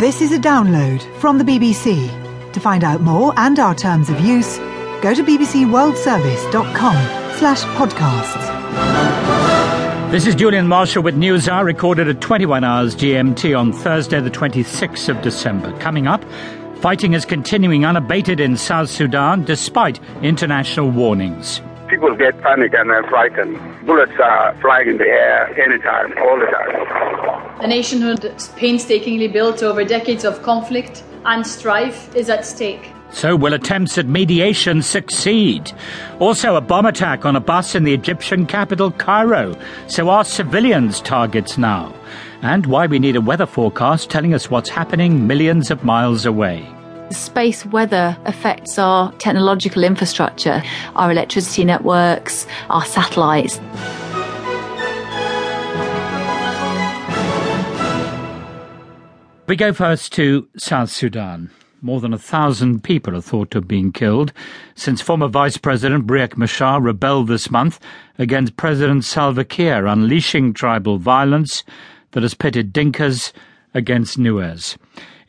This is a download from the BBC. To find out more and our terms of use, go to bbcworldservice.com slash podcasts. This is Julian Marshall with News Hour, recorded at 21 hours GMT on Thursday, the 26th of December. Coming up, fighting is continuing unabated in South Sudan despite international warnings. People get panic and they're frightened. Bullets are flying in the air anytime, all the time. A nationhood painstakingly built over decades of conflict and strife is at stake. So will attempts at mediation succeed? Also, a bomb attack on a bus in the Egyptian capital, Cairo. So are civilians targets now? And why we need a weather forecast telling us what's happening millions of miles away. Space weather affects our technological infrastructure, our electricity networks, our satellites. We go first to South Sudan. More than a thousand people are thought to have been killed since former Vice President Riek Machar rebelled this month against President Salva Kiir, unleashing tribal violence that has pitted Dinkas against Nuers.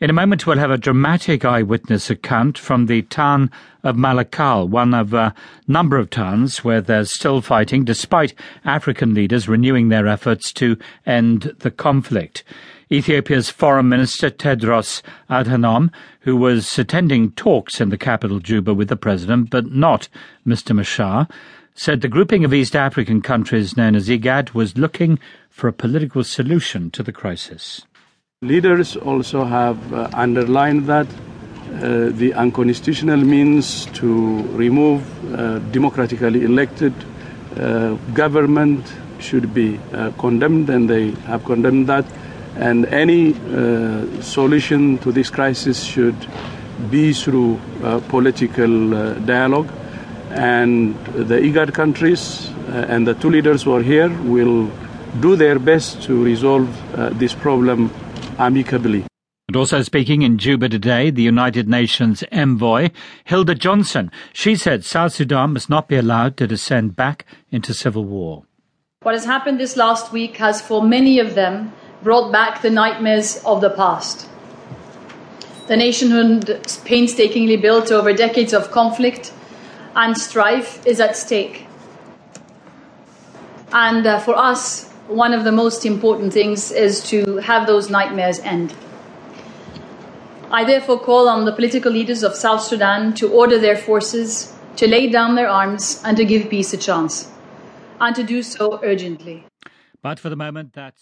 In a moment, we'll have a dramatic eyewitness account from the town of Malakal, one of a number of towns where there's still fighting, despite African leaders renewing their efforts to end the conflict. Ethiopia's Foreign Minister Tedros Adhanom, who was attending talks in the capital Juba with the president, but not Mr. Machar, said the grouping of East African countries known as IGAD was looking for a political solution to the crisis. Leaders also have uh, underlined that uh, the unconstitutional means to remove uh, democratically elected uh, government should be uh, condemned, and they have condemned that. And any uh, solution to this crisis should be through political dialogue. And the IGAD countries and the two leaders who are here will do their best to resolve this problem amicably. And also speaking in Juba today, the United Nations envoy, Hilde Johnson. She said South Sudan must not be allowed to descend back into civil war. What has happened this last week has, for many of them, brought back the nightmares of the past. The nationhood painstakingly built over decades of conflict and strife is at stake. And uh, for us, one of the most important things is to have those nightmares end. I therefore call on the political leaders of South Sudan to order their forces to lay down their arms and to give peace a chance, and to do so urgently. But for the moment, that's